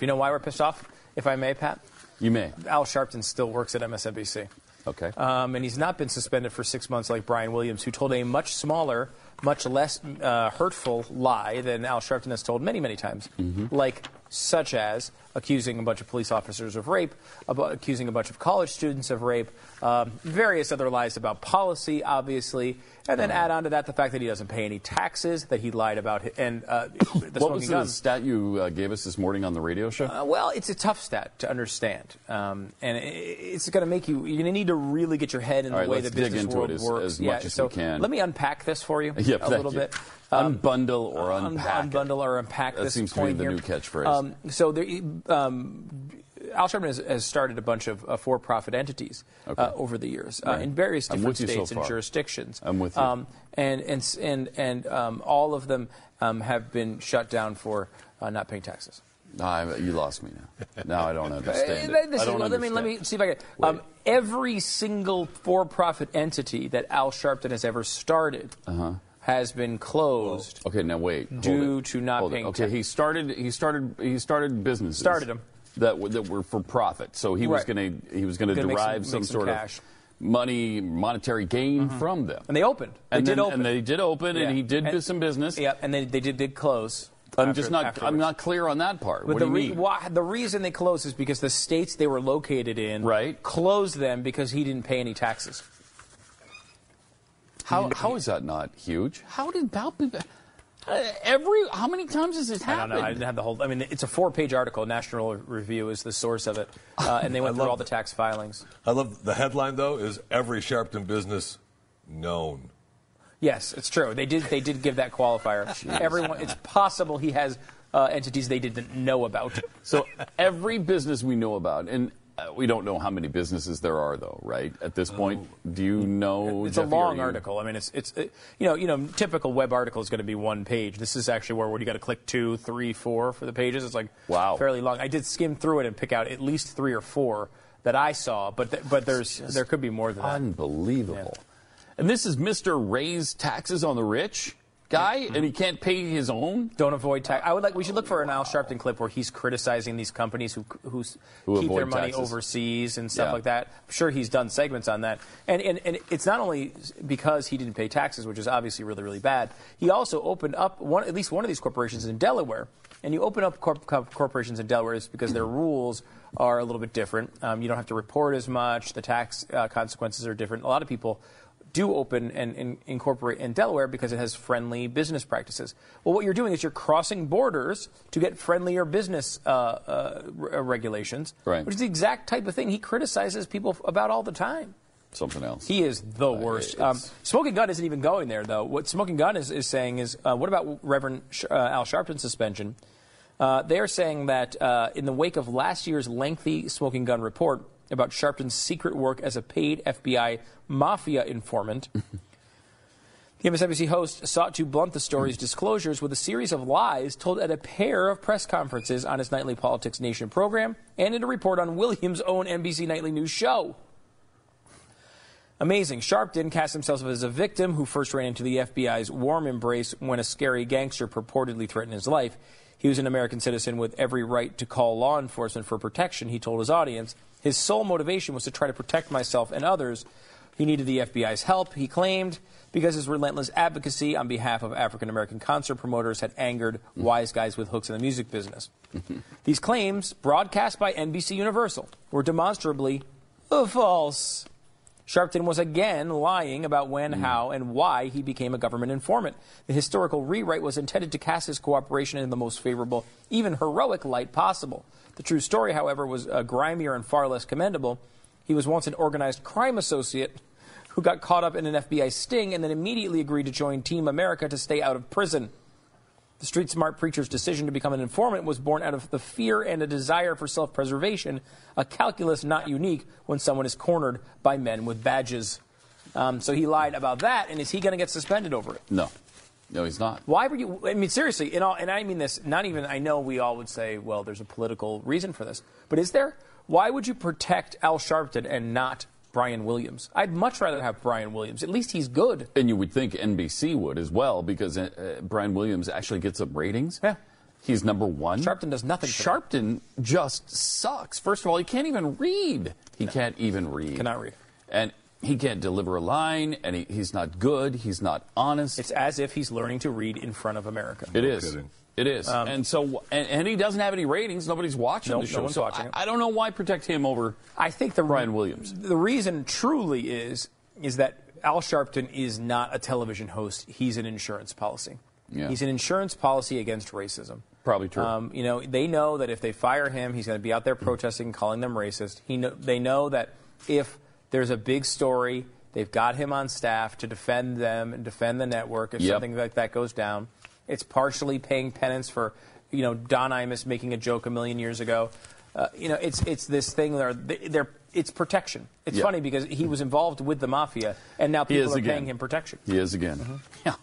You know why we're pissed off, if I may, Pat? You may. Al Sharpton still works at MSNBC. Okay. Um, and he's not been suspended for six months like Brian Williams, who told a much smaller, much less uh, hurtful lie than Al Sharpton has told many, many times. Mm-hmm. Like, such as accusing a bunch of police officers of rape, about accusing a bunch of college students of rape, um, various other lies about policy, obviously, and then Uh-huh. add on to that the fact that he doesn't pay any taxes, that he lied about, hi- and uh, the what smoking was the guns. stat you uh, gave us this morning on the radio show? Uh, well, it's a tough stat to understand, um, and it's going to make you. You're going to need to really get your head in All the right, way the business world as- works. as yeah, much as so. Let me unpack this for you Yeah, a little you. bit. Um, Unbundle or un- unpack. unbundle or unpack That this seems to be the here. new catchphrase. Um, so there, um, Al Sharpton has, has started a bunch of uh, for-profit entities Okay. uh, over the years uh, in various different you so states and jurisdictions. I'm with you. Um, and and and and um, all of them um, have been shut down for uh, not paying taxes. Ah, you lost me now. Now I don't understand Uh, it. I don't let me let me see if I can. Um, every single for-profit entity that Al Sharpton has ever started has been closed. Okay, now wait. Due to not Hold it. paying Okay, tax. he started. He started. He started businesses. Started 'em. that were, that were for profit. So he was going to he was going to some- derive make some, some sort cash. of money, monetary gain mm-hmm. from them. And they opened. They and did then, open. and they did open, Yeah. and he did And- some business. Yeah, and they, they did, did close. I'm after- just not. I'm not clear on that part. But what the, do you re- mean? why, the reason they closed is because the states they were located in Right. closed them because he didn't pay any taxes. How how is that not huge? How did how be- uh, every how many times has this happened? I don't happened? know. I didn't have the whole. I mean, it's a four-page article. National Review is the source of it, uh, and they went I through all the tax filings. I love the headline though is every Sharpton business known. Yes, it's true. They did. They did give that qualifier. Everyone. It's possible he has uh, entities they didn't know about. So every business we know about, and Uh, we don't know how many businesses there are, though, right? At this point, oh. do you know? It's Jeffy, a long you- article. I mean, it's it's it, you know you know typical web article is going to be one page. This is actually where, where you got to click two, three, four for the pages. It's like Wow. fairly long. I did skim through it and pick out at least three or four that I saw, but th- but there's there could be more than that. Unbelievable. And this is Mr. Raise taxes on the rich guy, and he can't pay his own. Don't avoid tax. I would like. We should look for an Al Sharpton clip where he's criticizing these companies who who, Who keep their money taxes. overseas and stuff Yeah. like that. I'm sure he's done segments on that. And, and and it's not only because he didn't pay taxes, which is obviously really really bad. He also opened up one at least one of these corporations in Delaware. And you open up corp- corp- corporations in Delaware is because their rules are a little bit different. Um, you don't have to report as much. The tax uh, consequences are different. A lot of people do open and, and incorporate in Delaware because it has friendly business practices. Well, what you're doing is you're crossing borders to get friendlier business uh, uh, regulations, Right. which is the exact type of thing he criticizes people about all the time. Something else. He is the worst. Um, Smoking Gun isn't even going there, though. What Smoking Gun is, is saying is, uh, what about Reverend Sh- uh, Al Sharpton's suspension? Uh, they are saying that uh, in the wake of last year's lengthy Smoking Gun report about Sharpton's secret work as a paid FBI mafia informant, the MSNBC host sought to blunt the story's mm. disclosures with a series of lies told at a pair of press conferences on his nightly Politics Nation program and in a report on Williams' own NBC Nightly News show. Amazing. Sharpton cast himself as a victim who first ran into the FBI's warm embrace when a scary gangster purportedly threatened his life. He was an American citizen with every right to call law enforcement for protection, he told his audience. His sole motivation was to try to protect myself and others. He needed the FBI's help, he claimed, because his relentless advocacy on behalf of African American concert promoters had angered wise guys with hooks in the music business. These claims, broadcast by NBC Universal, were demonstrably false. Sharpton was again lying about when, how, and why he became a government informant. The historical rewrite was intended to cast his cooperation in the most favorable, even heroic light possible. The true story, however, was uh, grimier and far less commendable. He was once an organized crime associate who got caught up in an FBI sting and then immediately agreed to join Team America to stay out of prison. The street smart preacher's decision to become an informant was born out of the fear and a desire for self preservation, a calculus not unique when someone is cornered by men with badges. Um, so he lied about that, and is he going to get suspended over it? No, no, he's not. Why were you? I mean, seriously, in all, and I mean this. Not even. I know we all would say, well, there's a political reason for this, but is there? Why would you protect Al Sharpton and not Brian Williams? I'd much rather have Brian Williams. At least he's good. And you would think NBC would as well, because uh, uh, Brian Williams actually gets up ratings. Yeah. He's number one. Sharpton does nothing. Sharpton just sucks. First of all, he can't even read. He can't even read. Cannot read. And he can't deliver a line, and he, he's not good. He's not honest. It's as if he's learning to read in front of America. It is. kidding. It is. and so, and, and he doesn't have any ratings. Nobody's watching Nope, the no one's so watching I. I don't know why protect him over. I think the Brian Williams. The reason truly is is that Al Sharpton is not a television host. He's an insurance policy. Yeah. He's an insurance policy against racism. Probably true. Um, you know, they know that if they fire him, he's going to be out there protesting, calling them racist. He know, they know that if there's a big story, they've got him on staff to defend them and defend the network if Yep. something like that goes down. It's partially paying penance for, you know, Don Imus making a joke a million years ago. Uh, you know, it's it's this thing where they- they're it's protection. It's Yeah. funny because he was involved with the mafia, and now people are again. paying him protection. He is again. Mm-hmm. Yeah.